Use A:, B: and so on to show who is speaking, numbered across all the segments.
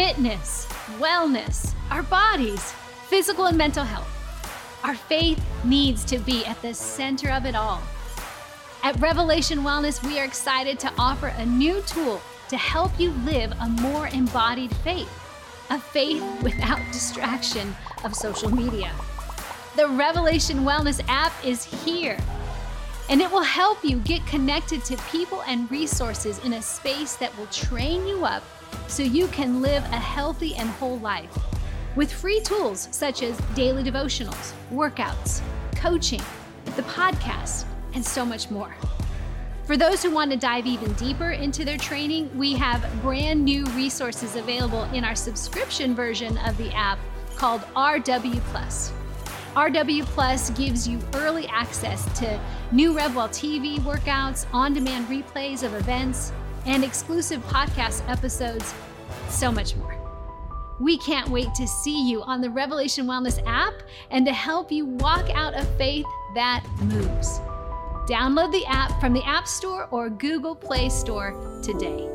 A: fitness, wellness, our bodies, physical and mental health. Our faith needs to be at the center of it all. At Revelation Wellness, we are excited to offer a new tool to help you live a more embodied faith, a faith without distraction of social media. The Revelation Wellness app is here, and it will help you get connected to people and resources in a space that will train you up so you can live a healthy and whole life. With free tools such as daily devotionals, workouts, coaching, the podcast, and so much more. For those who want to dive even deeper into their training, we have brand new resources available in our subscription version of the app called RW Plus. RW Plus gives you early access to new RevWell TV workouts, on demand replays of events, and exclusive podcast episodes, so much more. We can't wait to see you on the Revelation Wellness app and to help you walk out a faith that moves. Download the app from the App Store or Google Play Store today.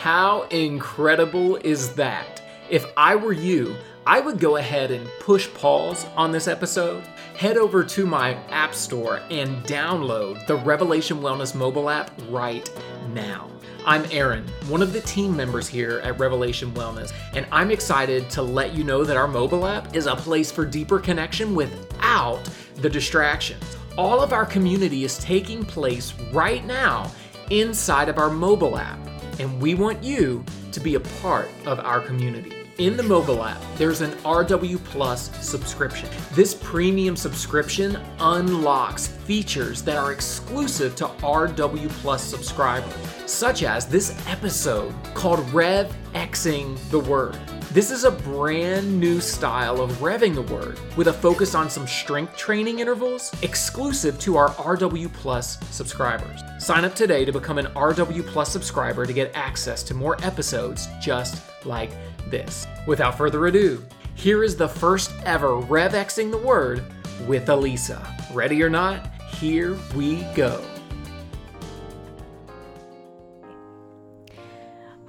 B: How incredible is that? If I were you, I would go ahead and push pause on this episode, head over to my App Store, and download the Revelation Wellness mobile app right now. I'm Aaron, one of the team members here at Revelation Wellness, and I'm excited to let you know that our mobile app is a place for deeper connection without the distractions. All of our community is taking place right now inside of our mobile app, and we want you to be a part of our community. In the mobile app, there's an RW Plus subscription. This premium subscription unlocks features that are exclusive to RW Plus subscribers, such as this episode called Rev Xing the Word. This is a brand new style of revving the word with a focus on some strength training intervals exclusive to our RW Plus subscribers. Sign up today to become an RW Plus subscriber to get access to more episodes just like this. Without further ado, here is the first ever Rev Xing the Word with Alisa. Ready or not, here we go.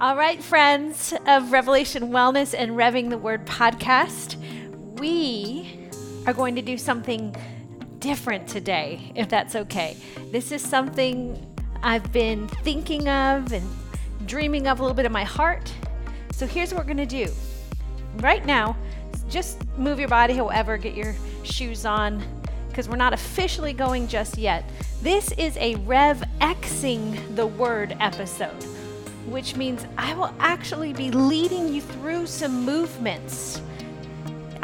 C: All right, friends of Revelation Wellness and Revving the Word podcast, we are going to do something different today, if that's okay. This is something I've been thinking of and dreaming of a little bit in my heart. So here's what we're to do. Right now, just move your body, however, get your shoes on, because we're not officially going just yet. This is a Rev Xing the Word episode which means I will actually be leading you through some movements.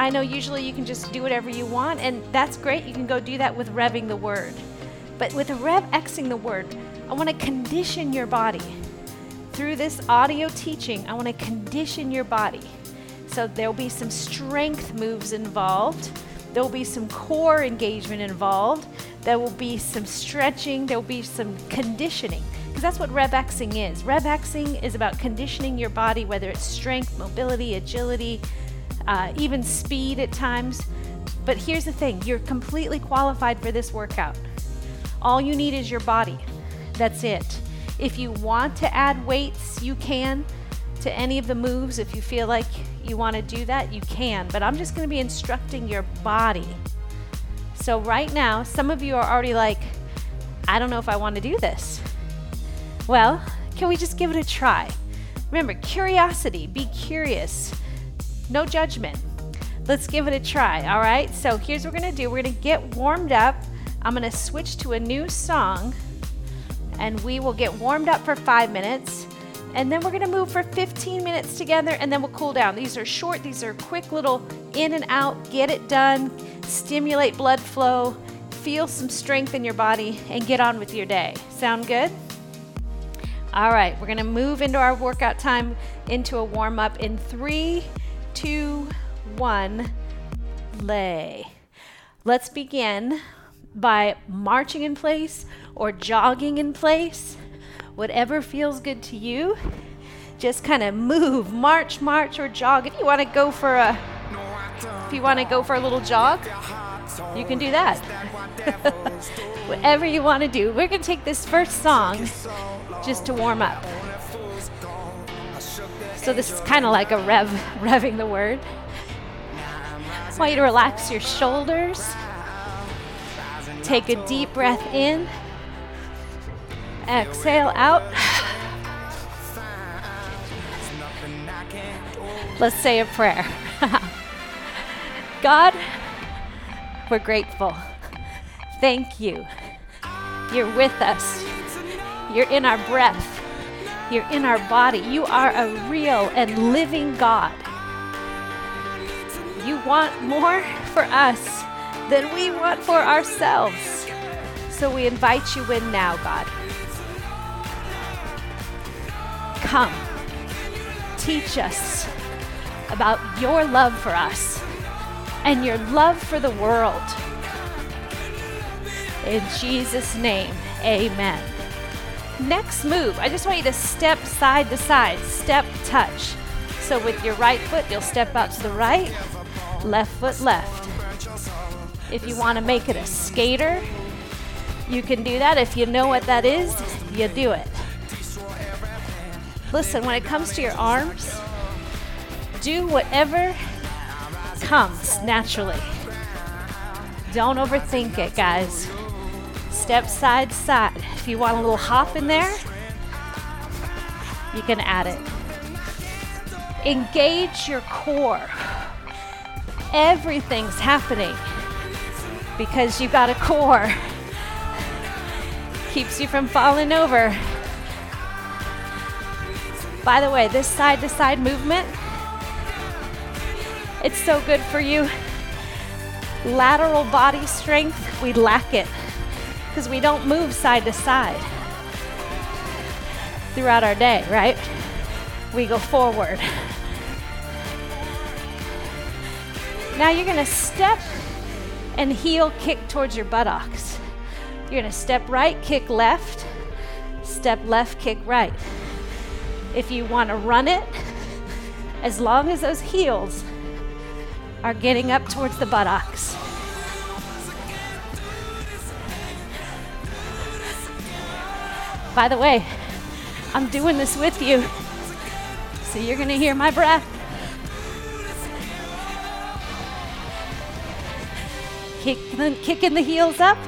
C: I know usually you can just do whatever you want, and that's great. You can go do that with revving the word. But with rev xing the word, I want to condition your body. Through this audio teaching, I want to condition your body. So there'll be some strength moves involved. There'll be some core engagement involved. There will be some stretching. There'll be some conditioning because that's what Rev Xing is. Rev Xing is about conditioning your body, whether it's strength, mobility, agility, uh, even speed at times. But here's the thing you're completely qualified for this workout. All you need is your body. That's it. If you want to add weights, you can to any of the moves. If you feel like you want to do that, you can. But I'm just going to be instructing your body. So, right now, some of you are already like, I don't know if I want to do this. Well, can we just give it a try? Remember, curiosity, be curious, no judgment. Let's give it a try, all right? So here's what we're gonna do we're gonna get warmed up. I'm gonna switch to a new song, and we will get warmed up for five minutes. And then we're gonna move for 15 minutes together and then we'll cool down. These are short, these are quick little in and out, get it done, stimulate blood flow, feel some strength in your body, and get on with your day. Sound good? All right, we're to move into our workout time into a warm up in three, two, one, lay. Let's begin by marching in place or jogging in place, whatever feels good to you. Just kind of move, march, march, or jog. If you want to go for a, if you want to go for a little jog, you can do that. whatever you want to do. We're to take this first song just to warm up. So this is kind of like a rev, revving the word. I want you to relax your shoulders. Take a deep breath in. Exhale out. Let's say a prayer. God, we're grateful. Thank you. You're with us. You're in our breath. You're in our body. You are a real and living God. You want more for us than we want for ourselves. So we invite you in now, God. Come, teach us about your love for us and your love for the world. In Jesus' name, amen. Next move, I just want you to step side to side, step touch. So with your right foot, you'll step out to the right, left foot left. If you want to make it a skater, you can do that. If you know what that is, you do it. Listen, when it comes to your arms, do whatever comes naturally. Don't overthink it, guys. Step side to side. If you want a little hop in there, you can add it. Engage your core. Everything's happening because you've got a core. Keeps you from falling over. By the way, this side to side movement it's so good for you. Lateral body strength, we lack it because we don't move side to side throughout our day, right? We go forward. Now you're going to step and heel kick towards your buttocks. You're going to step right, kick left, step left, kick right. If you want to run it, as long as those heels are getting up towards the buttocks. By the way, I'm doing this with you, so you're going to hear my breath. Kick, kicking the heels up.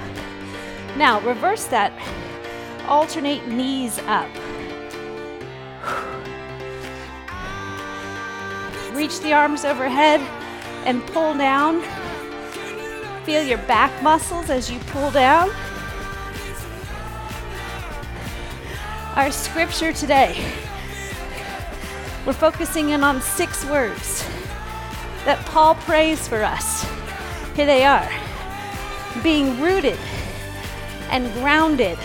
C: Now, reverse that. Alternate knees up. Reach the arms overhead and pull down. Feel your back muscles as you pull down. Our scripture today, we're focusing in on six words that Paul prays for us. Here they are being rooted and grounded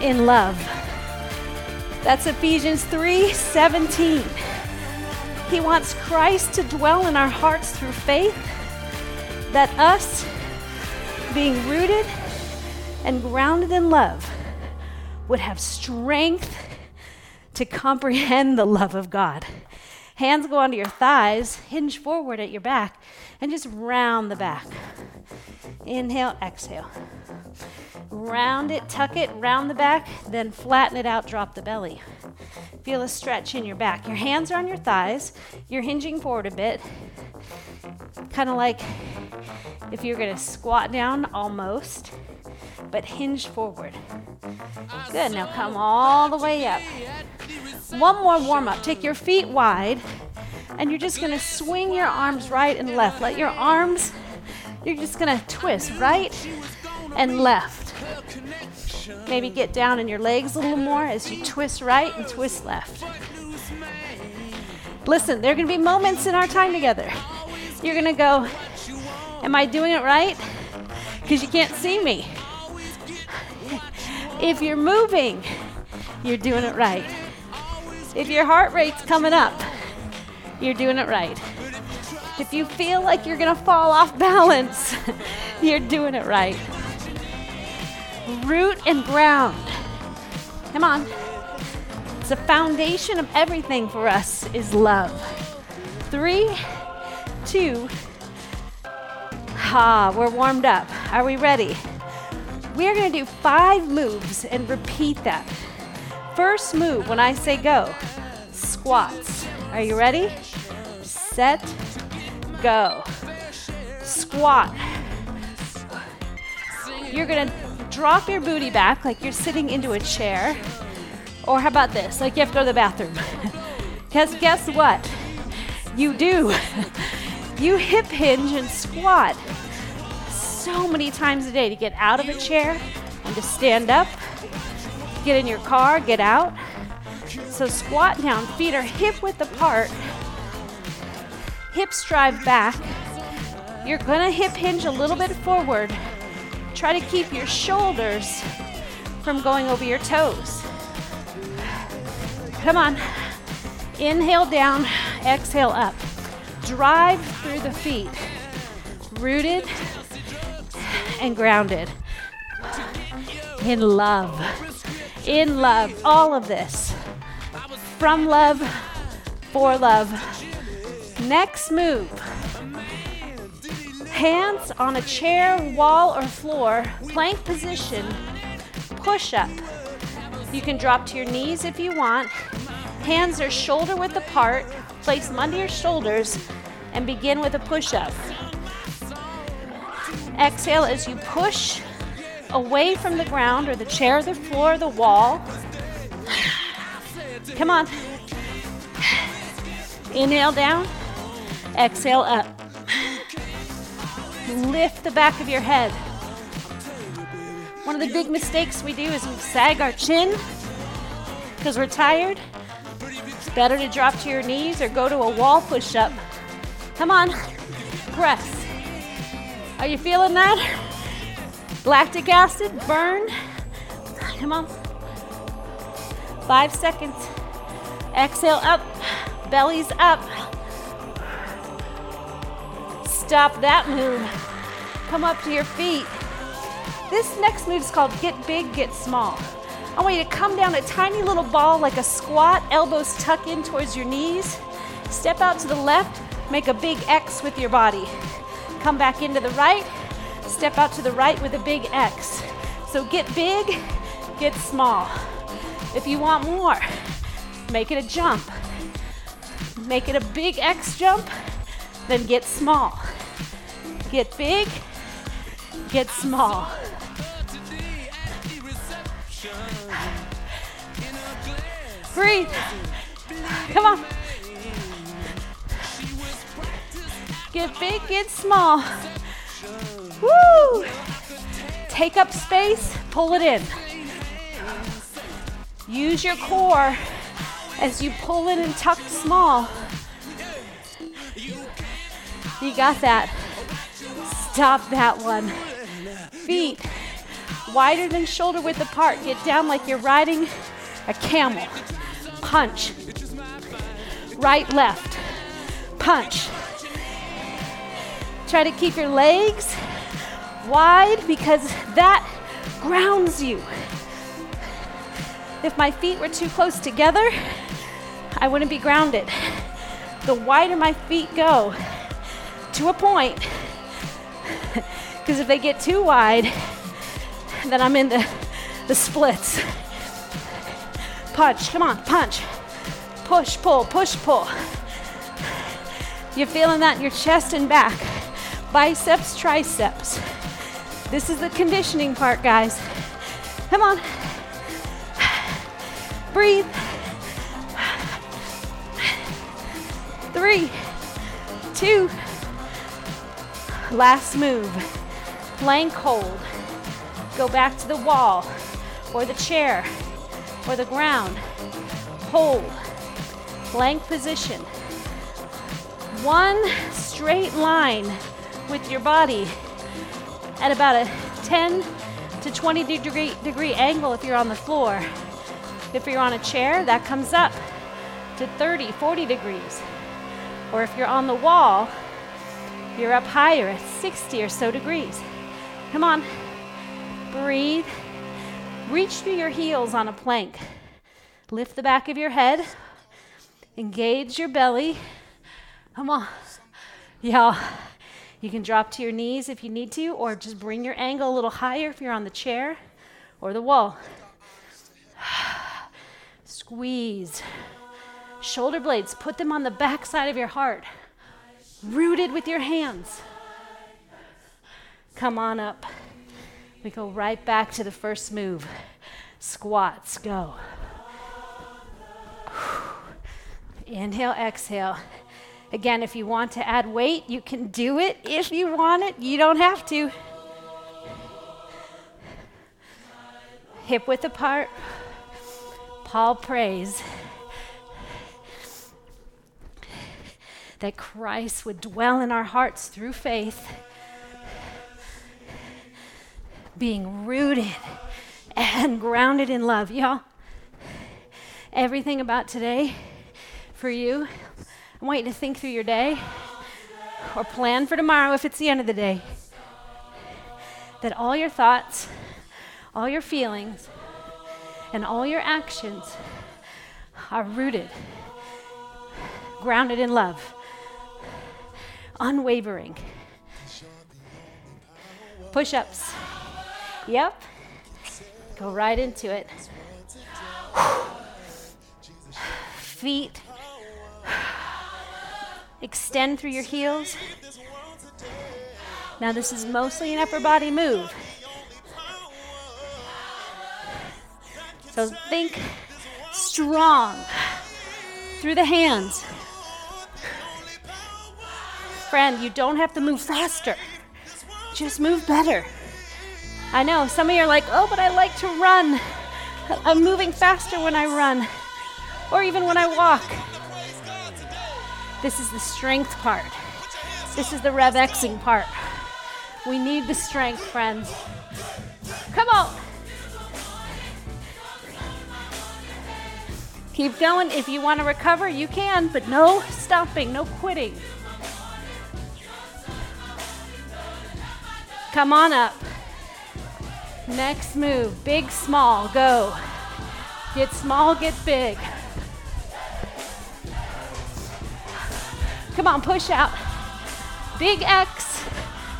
C: in love. That's Ephesians 3 17. He wants Christ to dwell in our hearts through faith, that us, being rooted and grounded in love, would have strength to comprehend the love of God. Hands go onto your thighs, hinge forward at your back, and just round the back. Inhale, exhale. Round it, tuck it, round the back, then flatten it out, drop the belly. Feel a stretch in your back. Your hands are on your thighs. You're hinging forward a bit. Kind of like if you're going to squat down almost, but hinge forward. Good. Now come all the way up. One more warm up. Take your feet wide, and you're just going to swing your arms right and left. Let your arms, you're just going to twist right and left. Maybe get down in your legs a little more as you twist right and twist left. Listen, there are going to be moments in our time together. You're going to go, Am I doing it right? Because you can't see me. If you're moving, you're doing it right. If your heart rate's coming up, you're doing it right. If you feel like you're going to fall off balance, you're doing it right root and ground. Come on. It's the foundation of everything for us is love. Three, two, ha, we're warmed up. Are we ready? We are going to do five moves and repeat that. First move, when I say go, squats. Are you ready? Set, go. Squat. You're to drop your booty back like you're sitting into a chair. Or how about this? Like you have to go to the bathroom. Because guess what? You do. you hip hinge and squat so many times a day to get out of a chair and to stand up, get in your car, get out. So squat down, feet are hip width apart, hips drive back. You're gonna hip hinge a little bit forward. Try to keep your shoulders from going over your toes. Come on. Inhale down, exhale up. Drive through the feet. Rooted and grounded. In love. In love. All of this. From love, for love. Next move. Hands on a chair, wall, or floor, plank position, push up. You can drop to your knees if you want. Hands are shoulder width apart. Place them under your shoulders and begin with a push up. Exhale as you push away from the ground or the chair, the floor, the wall. Come on. Inhale down, exhale up. Lift the back of your head. One of the big mistakes we do is we sag our chin because we're tired. Better to drop to your knees or go to a wall push up. Come on, press. Are you feeling that? Lactic acid, burn. Come on. Five seconds. Exhale up, belly's up. Stop that move. Come up to your feet. This next move is called Get Big, Get Small. I want you to come down a tiny little ball like a squat, elbows tuck in towards your knees. Step out to the left, make a big X with your body. Come back into the right, step out to the right with a big X. So get big, get small. If you want more, make it a jump. Make it a big X jump, then get small. Get big, get small. Breathe. Come on. Get big, get small. Woo! Take up space, pull it in. Use your core as you pull in and tuck small. You got that. Stop that one. Feet wider than shoulder width apart. Get down like you're riding a camel. Punch. Right, left. Punch. Try to keep your legs wide because that grounds you. If my feet were too close together, I wouldn't be grounded. The wider my feet go, to a point, because if they get too wide, then I'm in the, the splits. Punch, come on, punch. Push, pull, push, pull. You're feeling that in your chest and back. Biceps, triceps. This is the conditioning part, guys. Come on. Breathe. Three, two, last move. Plank hold. Go back to the wall or the chair or the ground. Hold. Plank position. One straight line with your body at about a 10 to 20 degree, degree angle if you're on the floor. If you're on a chair, that comes up to 30, 40 degrees. Or if you're on the wall, you're up higher at 60 or so degrees. Come on. Breathe. Reach through your heels on a plank. Lift the back of your head. Engage your belly. Come on. Y'all, You can drop to your knees if you need to, or just bring your angle a little higher if you're on the chair or the wall. Squeeze. Shoulder blades, put them on the back side of your heart, rooted with your hands. Come on up. We go right back to the first move. Squats, go. Inhale, exhale. Again, if you want to add weight, you can do it. If you want it, you don't have to. Hip width apart. Paul prays that Christ would dwell in our hearts through faith, being rooted and grounded in love. Y'all, everything about today for you I want you to think through your day or plan for tomorrow if it's the end of the day. That all your thoughts, all your feelings, and all your actions are rooted, grounded in love, unwavering. Push ups. Yep. Go right into it. Feet Extend through your heels. Now, this is mostly an upper body move. So think strong through the hands. Friend, you don't have to move faster, just move better. I know some of you are like, oh, but I like to run. I'm moving faster when I run, or even when I walk. This is the strength part. This is the RevXing part. We need the strength, friends. Come on. Keep going. If you want to recover, you can, but no stopping, no quitting. Come on up. Next move. Big, small, go. Get small, get big. Come on, push out. Big X,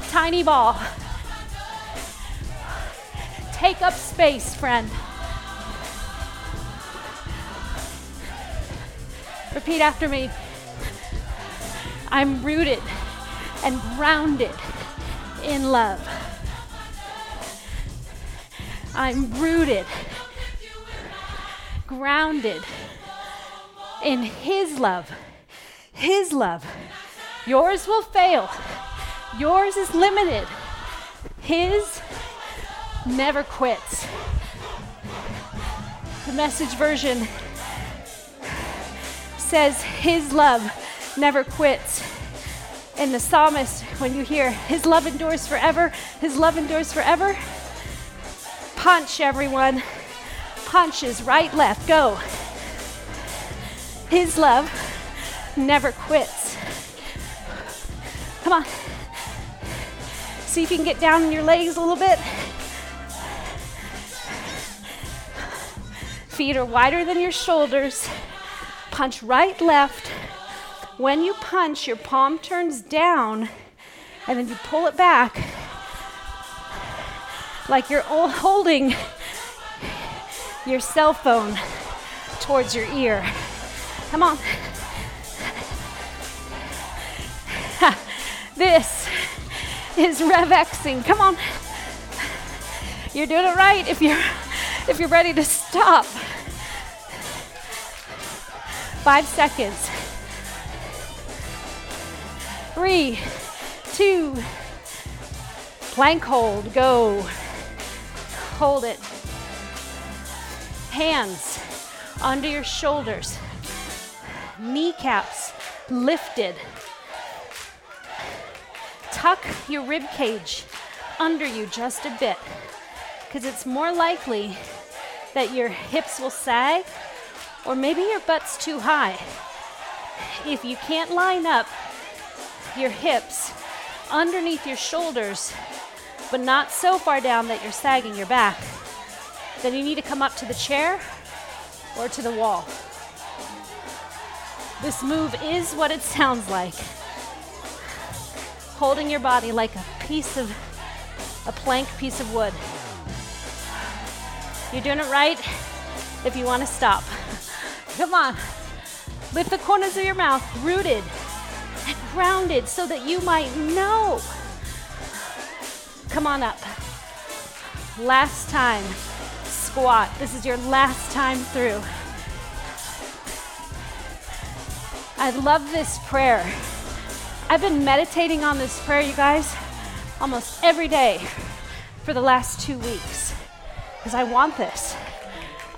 C: tiny ball. Take up space, friend. Repeat after me. I'm rooted and grounded in love. I'm rooted, grounded in His love. His love. Yours will fail. Yours is limited. His never quits. The message version says, His love never quits. And the psalmist, when you hear, His love endures forever, His love endures forever, punch everyone. Punches right, left, go. His love never quits. Come on. See if you can get down in your legs a little bit. Feet are wider than your shoulders. Punch right, left. When you punch, your palm turns down, and then you pull it back like you're holding your cell phone towards your ear. Come on. This is RevXing. Come on. You're doing it right if you're if you're ready to stop. Five seconds. Three, two, plank hold, go. Hold it. Hands under your shoulders, kneecaps lifted tuck your rib cage under you just a bit because it's more likely that your hips will sag or maybe your butt's too high. If you can't line up your hips underneath your shoulders, but not so far down that you're sagging your back, then you need to come up to the chair or to the wall. This move is what it sounds like. holding your body like a piece of, a plank piece of wood. You're doing it right if you want to stop. Come on. Lift the corners of your mouth, rooted grounded so that you might know. Come on up. Last time, squat. This is your last time through. I love this prayer. I've been meditating on this prayer, you guys, almost every day for the last two weeks because I want this.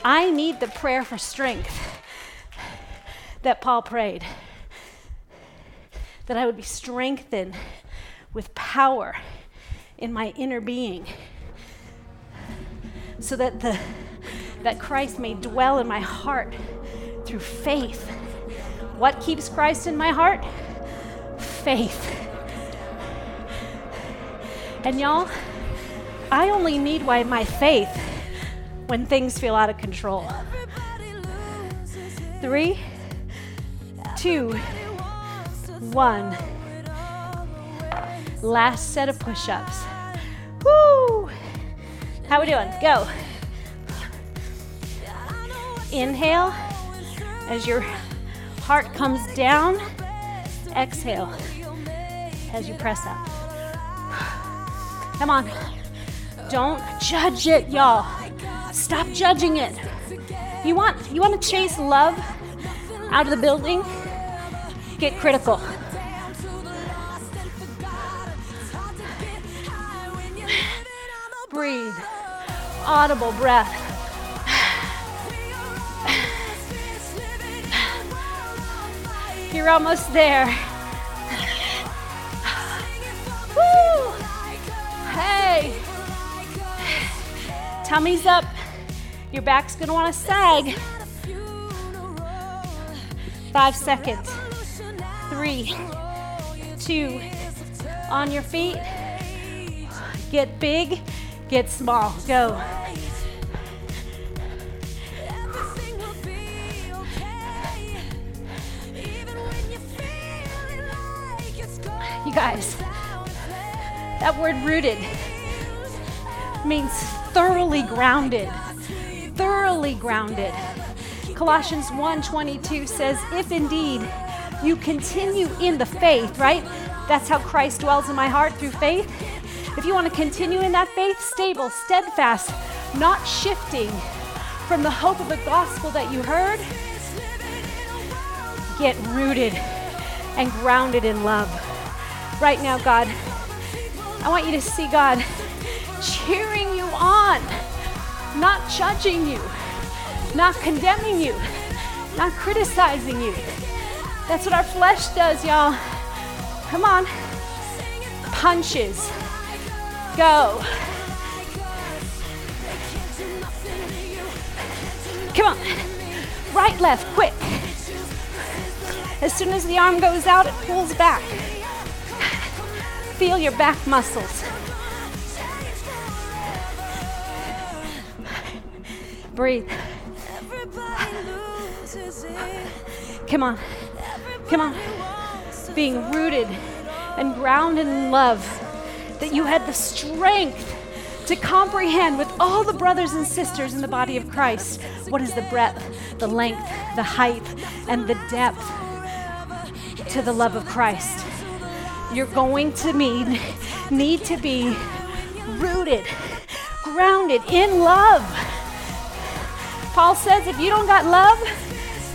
C: I need the prayer for strength that Paul prayed. That I would be strengthened with power in my inner being. So that the that Christ may dwell in my heart through faith. What keeps Christ in my heart? Faith. And y'all, I only need my faith when things feel out of control. Three, two, one. Last set of push ups. Woo! How are we doing? Go. Inhale as your heart comes down. Exhale as you press up. Come on. Don't judge it, y'all. Stop judging it. You want you want to chase love out of the building? Get critical. Breathe. Audible breath. You're almost there. Woo! Hey. Tummy's up. Your back's gonna wanna sag. Five seconds. Three, two, on your feet. Get big, get small. Go. You guys, that word rooted means thoroughly grounded. Thoroughly grounded. Colossians 1:22 says, "If indeed you continue in the faith, right? That's how Christ dwells in my heart through faith. If you want to continue in that faith, stable, steadfast, not shifting from the hope of the gospel that you heard, get rooted and grounded in love right now, God. I want you to see God cheering you on, not judging you, not condemning you, not criticizing you. That's what our flesh does, y'all. Come on. Punches. Go. Come on. Right, left, quick. As soon as the arm goes out, it pulls back. Feel your back muscles. Breathe. Come on. Come on. Being rooted and grounded in love, that you had the strength to comprehend with all the brothers and sisters in the body of Christ what is the breadth, the length, the height, and the depth to the love of Christ you're going to need, need to be rooted, grounded in love. Paul says if you don't got love,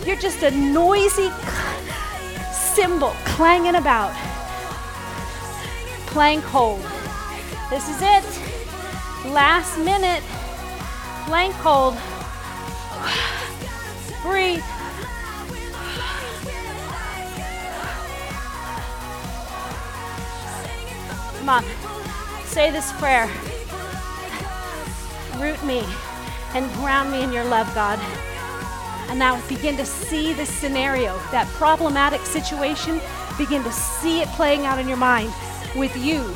C: you're just a noisy cymbal clanging about, playing cold. This is it. Last minute, blank hold. Breathe. Come on. Say this prayer. Root me and ground me in your love, God. And now begin to see this scenario, that problematic situation, begin to see it playing out in your mind with you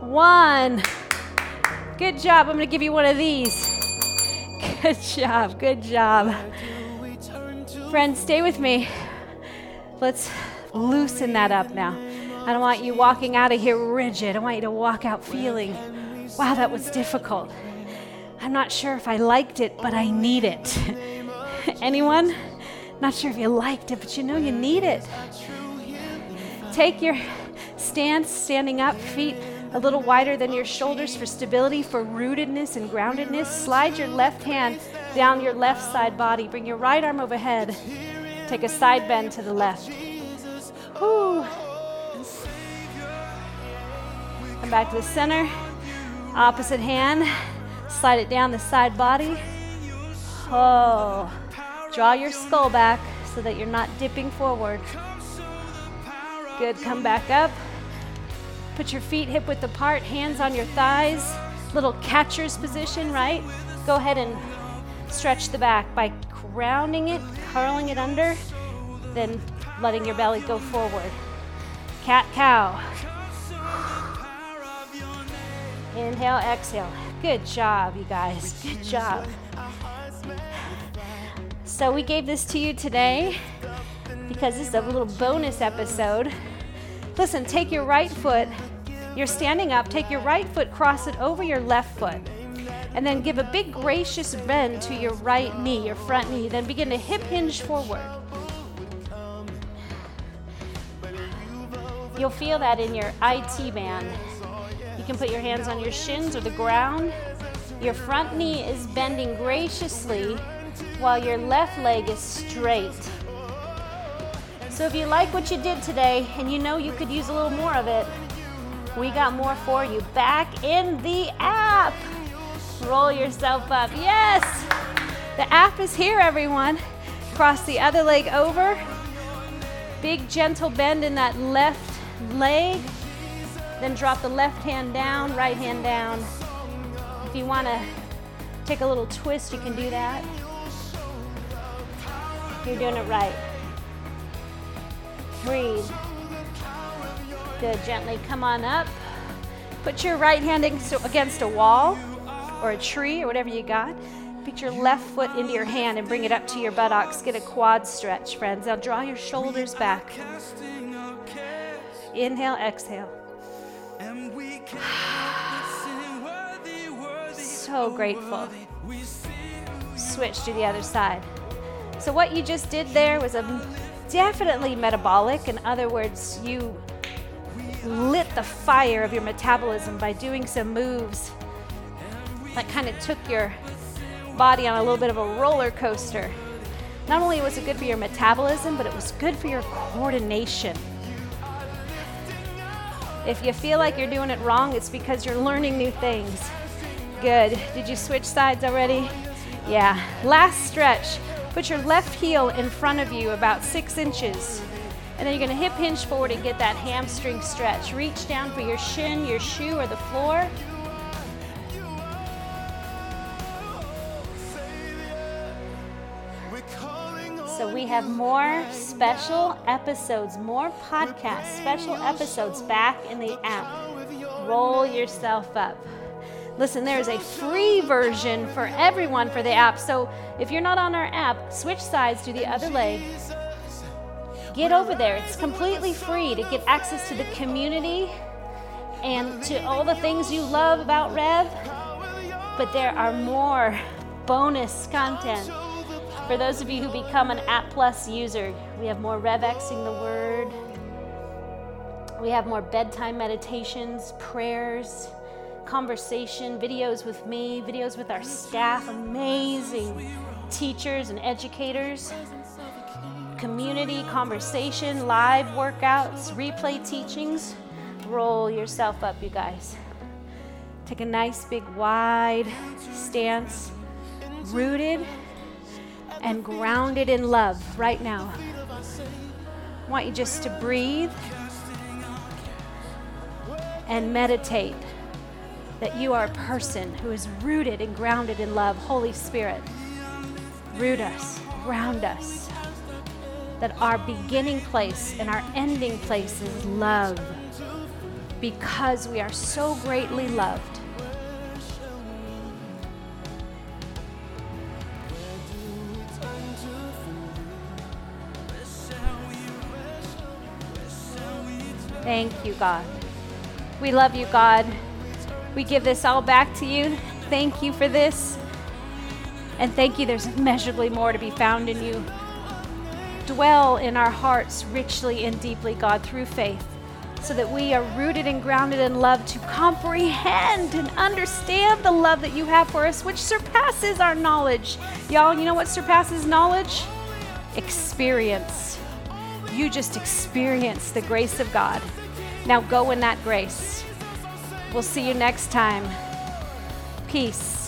C: one. Good job. I'm going to give you one of these. Good job. Good job. Friends, stay with me. Let's loosen that up now. I don't want you walking out of here rigid. I want you to walk out feeling, wow, that was difficult. I'm not sure if I liked it, but I need it. Anyone? Not sure if you liked it, but you know you need it. Take your stance, standing up, feet a little wider than your shoulders for stability, for rootedness and groundedness. Slide your left hand down your left side body. Bring your right arm overhead. Take a side bend to the left. Whew. Come back to the center. Opposite hand. Slide it down the side body. Oh. Draw your skull back so that you're not dipping forward. Good. Come back up. Put your feet hip width apart, hands on your thighs. Little catcher's position, right? Go ahead and stretch the back by grounding it, curling it under, then letting your belly go forward. Cat cow. Inhale, exhale. Good job, you guys. Good job. So, we gave this to you today because this is a little bonus episode. Listen, take your right foot, you're standing up, take your right foot, cross it over your left foot, and then give a big gracious bend to your right knee, your front knee. Then begin to hip hinge forward. You'll feel that in your IT band. You can put your hands on your shins or the ground. Your front knee is bending graciously while your left leg is straight. So if you like what you did today and you know you could use a little more of it, we got more for you back in the app. Roll yourself up. Yes! The app is here, everyone. Cross the other leg over. Big gentle bend in that left leg. Then drop the left hand down, right hand down. If you want to take a little twist, you can do that. You're doing it right. Breathe. Good. Gently come on up. Put your right hand against a wall or a tree or whatever you got. Put your left foot into your hand and bring it up to your buttocks. Get a quad stretch, friends. Now draw your shoulders back. Inhale, exhale. So grateful. Switch to the other side. So, what you just did there was a definitely metabolic. In other words, you lit the fire of your metabolism by doing some moves that kind of took your body on a little bit of a roller coaster. Not only was it good for your metabolism, but it was good for your coordination. If you feel like you're doing it wrong, it's because you're learning new things. Good. Did you switch sides already? Yeah. Last stretch. Put your left heel in front of you about six inches. And then you're going to hip hinge forward and get that hamstring stretch. Reach down for your shin, your shoe, or the floor. So we have more special episodes, more podcasts, special episodes back in the app. Roll yourself up. Listen, there is a free version for everyone for the app. So if you're not on our app, switch sides to the other leg. Get over there. It's completely free to get access to the community and to all the things you love about Rev. But there are more bonus content for those of you who become an App Plus user, we have more RevXing the Word. We have more bedtime meditations, prayers, conversation, videos with me, videos with our staff, amazing teachers and educators, community conversation, live workouts, replay teachings. Roll yourself up, you guys. Take a nice big wide stance, rooted and grounded in love right now. I want you just to breathe and meditate that you are a person who is rooted and grounded in love. Holy Spirit, root us, ground us. That our beginning place and our ending place is love because we are so greatly loved. Thank you, God. We love you, God. We give this all back to you. Thank you for this. And thank you, there's immeasurably more to be found in you. Dwell in our hearts richly and deeply, God, through faith, so that we are rooted and grounded in love to comprehend and understand the love that you have for us, which surpasses our knowledge. Y'all, you know what surpasses knowledge? Experience. You just experience the grace of God. Now go in that grace. We'll see you next time. Peace.